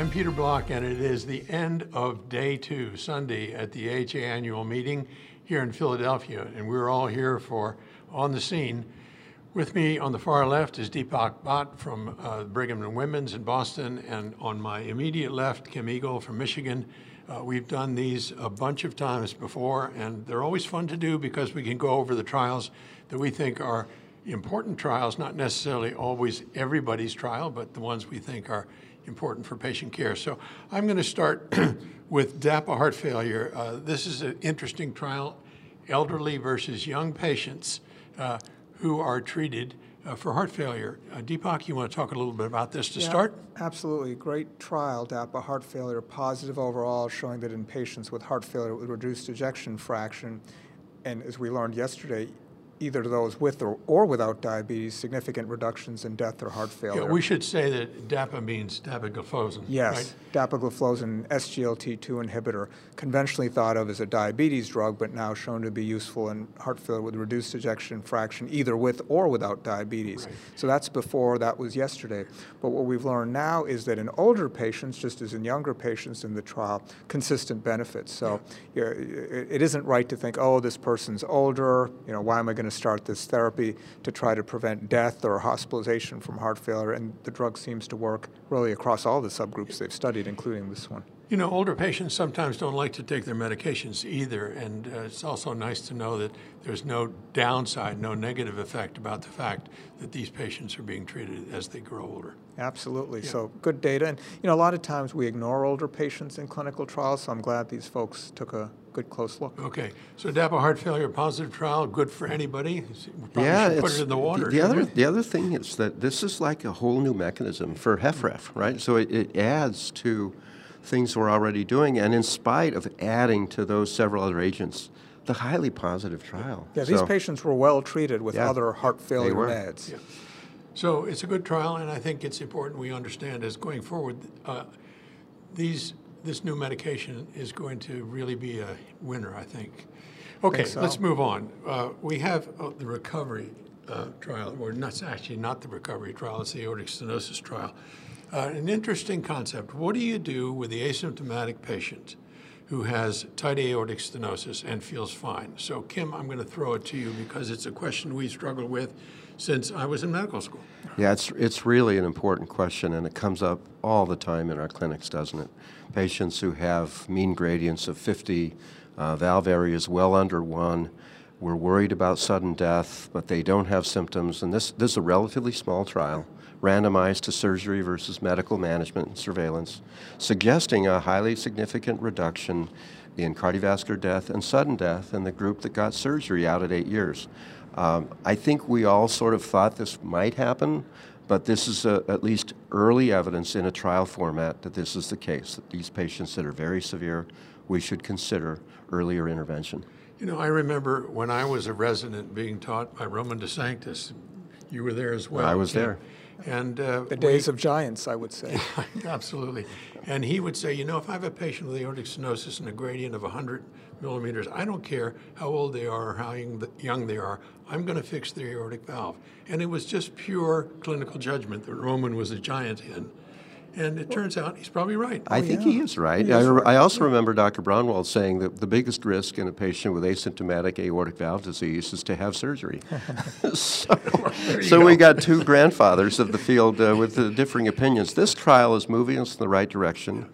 I'm Peter Block, and it is the end of day two, Sunday, at the AHA annual meeting here in Philadelphia. And we're all here for On the Scene. With me on the far left is Deepak Bhatt from uh, Brigham and Women's in Boston, and on my immediate left, Kim Eagle from Michigan. Uh, we've done these a bunch of times before, and they're always fun to do because we can go over the trials that we think are important trials, not necessarily always everybody's trial, but the ones we think are important for patient care. So I'm going to start with DAPA heart failure. Uh, this is an interesting trial, elderly versus young patients uh, who are treated uh, for heart failure. Uh, Deepak, you want to talk a little bit about this to yeah, start? Absolutely. Great trial, DAPA heart failure, positive overall, showing that in patients with heart failure with reduced ejection fraction, and as we learned yesterday, either those with or, or without diabetes, significant reductions in death or heart failure. Yeah, we should say that DAPA means dapagliflozin. Yes, right? dapagliflozin, SGLT2 inhibitor, conventionally thought of as a diabetes drug, but now shown to be useful in heart failure with reduced ejection fraction, either with or without diabetes. Right. So that's before, that was yesterday. But what we've learned now is that in older patients, just as in younger patients in the trial, consistent benefits. So yeah. it isn't right to think, oh, this person's older, you know, why am I going to to start this therapy to try to prevent death or hospitalization from heart failure, and the drug seems to work really across all the subgroups they've studied, including this one. You know, older patients sometimes don't like to take their medications either, and uh, it's also nice to know that there's no downside, no negative effect about the fact that these patients are being treated as they grow older. Absolutely. Yeah. So good data, and you know, a lot of times we ignore older patients in clinical trials. So I'm glad these folks took a good close look. Okay, so DAPA heart failure positive trial, good for anybody. yeah, put it in the water. The, the other the other thing is that this is like a whole new mechanism for HFrEF, right? So it, it adds to things we're already doing, and in spite of adding to those several other agents, the highly positive trial. Yeah, so, these patients were well treated with yeah, other heart failure meds. Yeah. So it's a good trial, and I think it's important we understand as going forward, uh, these this new medication is going to really be a winner, I think. Okay, think so. let's move on. Uh, we have uh, the recovery uh, trial, or not actually not the recovery trial, it's the aortic stenosis trial. Uh, an interesting concept. What do you do with the asymptomatic patient who has tight aortic stenosis and feels fine? So, Kim, I'm going to throw it to you because it's a question we struggle with since I was in medical school. Yeah, it's, it's really an important question, and it comes up all the time in our clinics, doesn't it? Patients who have mean gradients of 50, uh, valve areas well under one, we're worried about sudden death, but they don't have symptoms. And this, this is a relatively small trial, randomized to surgery versus medical management and surveillance, suggesting a highly significant reduction in cardiovascular death and sudden death in the group that got surgery out at eight years. Um, I think we all sort of thought this might happen, but this is a, at least early evidence in a trial format that this is the case, that these patients that are very severe, we should consider earlier intervention. You know, I remember when I was a resident being taught by Roman DeSanctis. You were there as well. I was there. And uh, the days we, of giants, I would say. absolutely. And he would say, you know, if I have a patient with aortic stenosis and a gradient of 100 millimeters, I don't care how old they are or how young they are. I'm going to fix their aortic valve. And it was just pure clinical judgment that Roman was a giant in. And it turns out he's probably right. I oh, think yeah. he is right. He is I, right. I, also remember Dr. Braunwald saying that the biggest risk in a patient with asymptomatic aortic valve disease is to have surgery. so, so we got two grandfathers of the field uh, with uh, differing opinions. This trial is moving us in the right direction.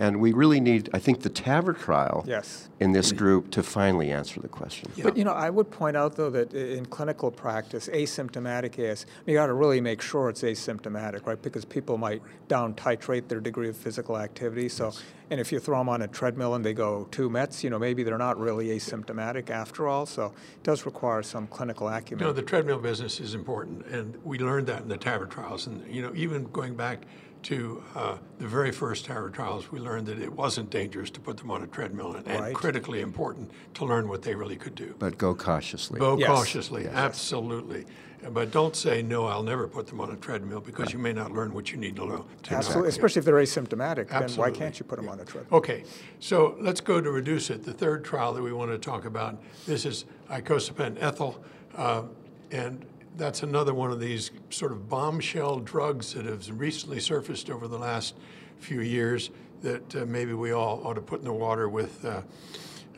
And we really need, I think, the TAVR trial yes. in this group to finally answer the question. Yeah. But you know, I would point out though that in clinical practice, asymptomatic AS, you got to really make sure it's asymptomatic, right? Because people might down titrate their degree of physical activity. So, yes. and if you throw them on a treadmill and they go two mets, you know, maybe they're not really asymptomatic after all. So, it does require some clinical acumen. You know, the treadmill business is important, and we learned that in the TAVR trials. And you know, even going back to uh, the very first TAVR trials, we learned that it wasn't dangerous to put them on a treadmill and, right. and critically important to learn what they really could do. But go cautiously. Go yes. cautiously, yes. absolutely. But don't say, no, I'll never put them on a treadmill because right. you may not learn what you need to learn. To Absolutely, know. especially if they're asymptomatic. Absolutely. Then why can't you put them yeah. on a treadmill? Okay, so let's go to REDUCE-IT. The third trial that we want to talk about, this is icosapent ethyl. Uh, and that's another one of these sort of bombshell drugs that have recently surfaced over the last few years that uh, maybe we all ought to put in the water with uh,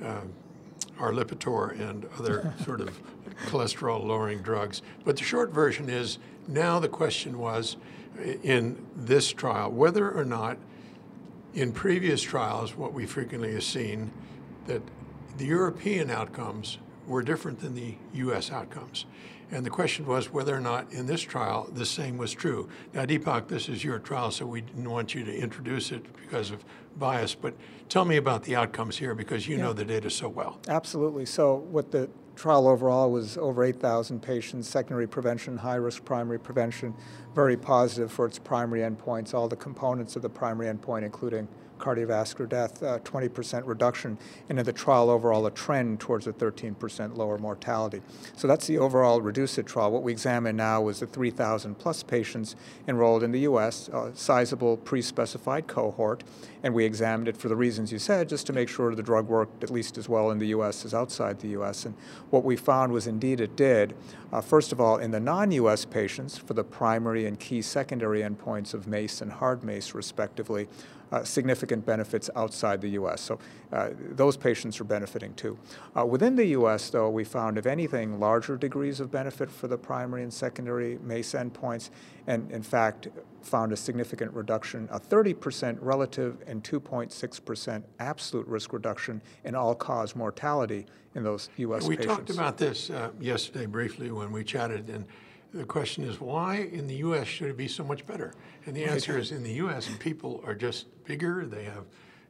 uh, our Lipitor and other sort of cholesterol lowering drugs. But the short version is now the question was in this trial whether or not in previous trials, what we frequently have seen, that the European outcomes were different than the U.S. outcomes. And the question was whether or not in this trial the same was true. Now, Deepak, this is your trial, so we didn't want you to introduce it because of bias, but tell me about the outcomes here because you yeah. know the data so well. Absolutely. So, what the trial overall was over 8,000 patients, secondary prevention, high risk primary prevention, very positive for its primary endpoints, all the components of the primary endpoint, including cardiovascular death, 20% uh, reduction, and in the trial overall a trend towards a 13% lower mortality. So that's the overall REDUCE-IT trial. What we examine now was the 3,000 plus patients enrolled in the U.S., a sizable pre-specified cohort, and we examined it for the reasons you said, just to make sure the drug worked at least as well in the U.S. as outside the U.S. And what we found was indeed it did. Uh, first of all, in the non-U.S. patients, for the primary and key secondary endpoints of MACE and hard MACE, respectively, uh, significant benefits outside the U.S. So uh, those patients are benefiting too. Uh, within the U.S., though, we found, if anything, larger degrees of benefit for the primary and secondary MACE endpoints, and in fact, found a significant reduction, a 30% relative and 2.6% absolute risk reduction in all-cause mortality in those U.S. We patients. talked about this uh, yesterday briefly when we chatted, and the question is, why in the U.S. should it be so much better? And the answer is, in the U.S., people are just bigger. They have,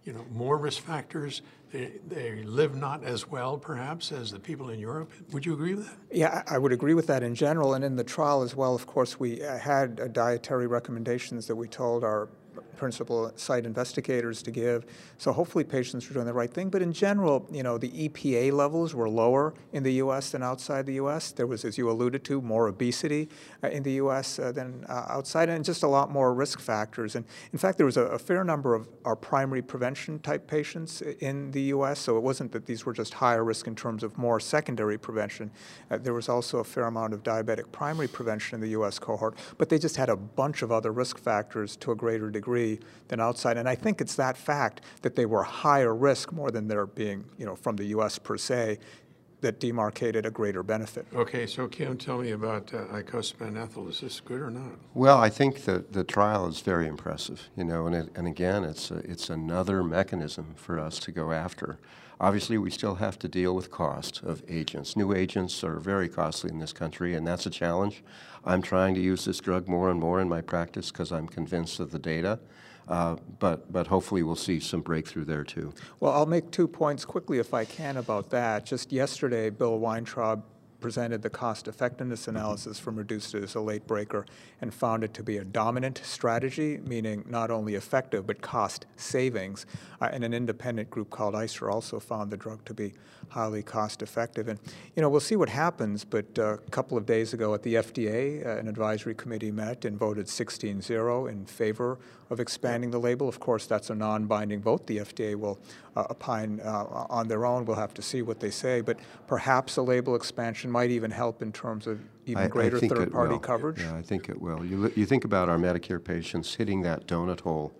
you know, more risk factors. They, they live not as well, perhaps, as the people in Europe. Would you agree with that? Yeah, I would agree with that in general. And in the trial as well, of course, we uh, had uh, dietary recommendations that we told our principal site investigators to give. So hopefully patients are doing the right thing. But in general, you know, the EPA levels were lower in the U.S. than outside the U.S. There was, as you alluded to, more obesity uh, in the U.S. Uh, than uh, outside, and just a lot more risk factors. And in fact, there was a, a, fair number of our primary prevention type patients in the U.S. So it wasn't that these were just higher risk in terms of more secondary prevention. Uh, there was also a fair amount of diabetic primary prevention in the U.S. cohort, but they just had a bunch of other risk factors to a greater degree than outside. And I think it's that fact that they were higher risk more than they're being, you know, from the U.S. per se, that demarcated a greater benefit. Okay, so Kim, tell me about uh, icosapent ethyl. Is this good or not? Well, I think that the trial is very impressive, you know, and, it, and again, it's, a, it's another mechanism for us to go after. Obviously, we still have to deal with cost of agents. New agents are very costly in this country, and that's a challenge. I'm trying to use this drug more and more in my practice because I'm convinced of the data. Uh, but, but hopefully we'll see some breakthrough there too. Well, I'll make two points quickly if I can about that. Just yesterday, Bill Weintraub presented the cost effectiveness analysis from REDUCE-IT as a late breaker and found it to be a dominant strategy, meaning not only effective but cost savings. Uh, and an independent group called ICER also found the drug to be highly cost effective. And, you know, we'll see what happens, but uh, a couple of days ago at the FDA, uh, an advisory committee met and voted 16 0 in favor of expanding the label. Of course, that's a non binding vote. The FDA will uh, opine uh, on their own. We'll have to see what they say. But perhaps a label expansion might even help in terms of even I, greater I third party will. coverage. Yeah, I think it will. You, you think about our Medicare patients hitting that donut hole,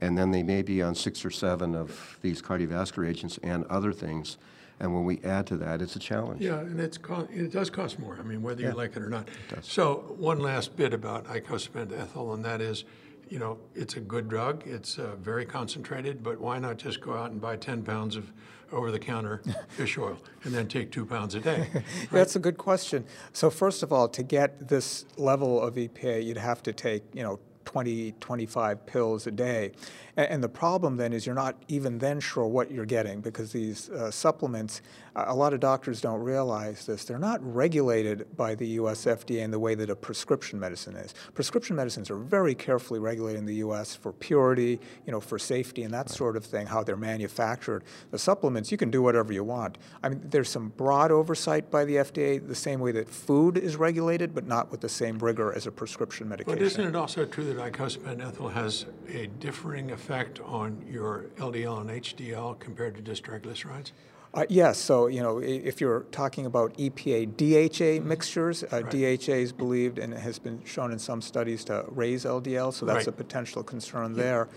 and then they may be on six or seven of these cardiovascular agents and other things. And when we add to that, it's a challenge. Yeah, and it's co- it does cost more. I mean, whether yeah. you like it or not. It so one last bit about icosapent ethyl, and that is you know, it's a good drug. It's uh, very concentrated, but why not just go out and buy 10 pounds of over-the-counter fish oil and then take two pounds a day? Right? That's a good question. So first of all, to get this level of EPA, you'd have to take, you know, 20, 25 pills a day. And, and, the problem then is you're not even then sure what you're getting because these uh, supplements, a lot of doctors don't realize this, they're not regulated by the US FDA in the way that a prescription medicine is. Prescription medicines are very carefully regulated in the US for purity, you know, for safety and that sort of thing, how they're manufactured. The supplements, you can do whatever you want. I mean, there's some broad oversight by the FDA, the same way that food is regulated, but not with the same rigor as a prescription medication. But isn't it also true that icosapent ethyl has a differing effect on your LDL and HDL compared to just triglycerides? Uh, yes, so you know, if you're talking about EPA DHA mixtures, uh, DHA is believed and has been shown in some studies to raise LDL, so that's Right. a potential concern there.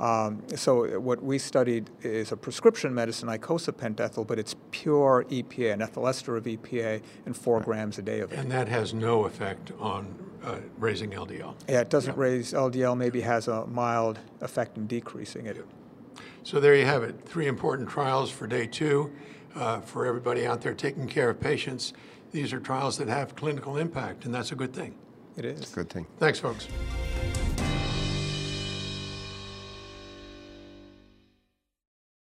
Um, so what we studied is a prescription medicine, icosapent ethyl, but it's pure EPA, an ethyl ester of EPA, and four grams a day of it. And that has no effect on uh, raising LDL. Yeah, it doesn't raise LDL, maybe has a mild effect in decreasing it. So there you have it, three important trials for day two. Uh, For everybody out there taking care of patients, these are trials that have clinical impact, and that's a good thing. It is. Good thing. Thanks, folks.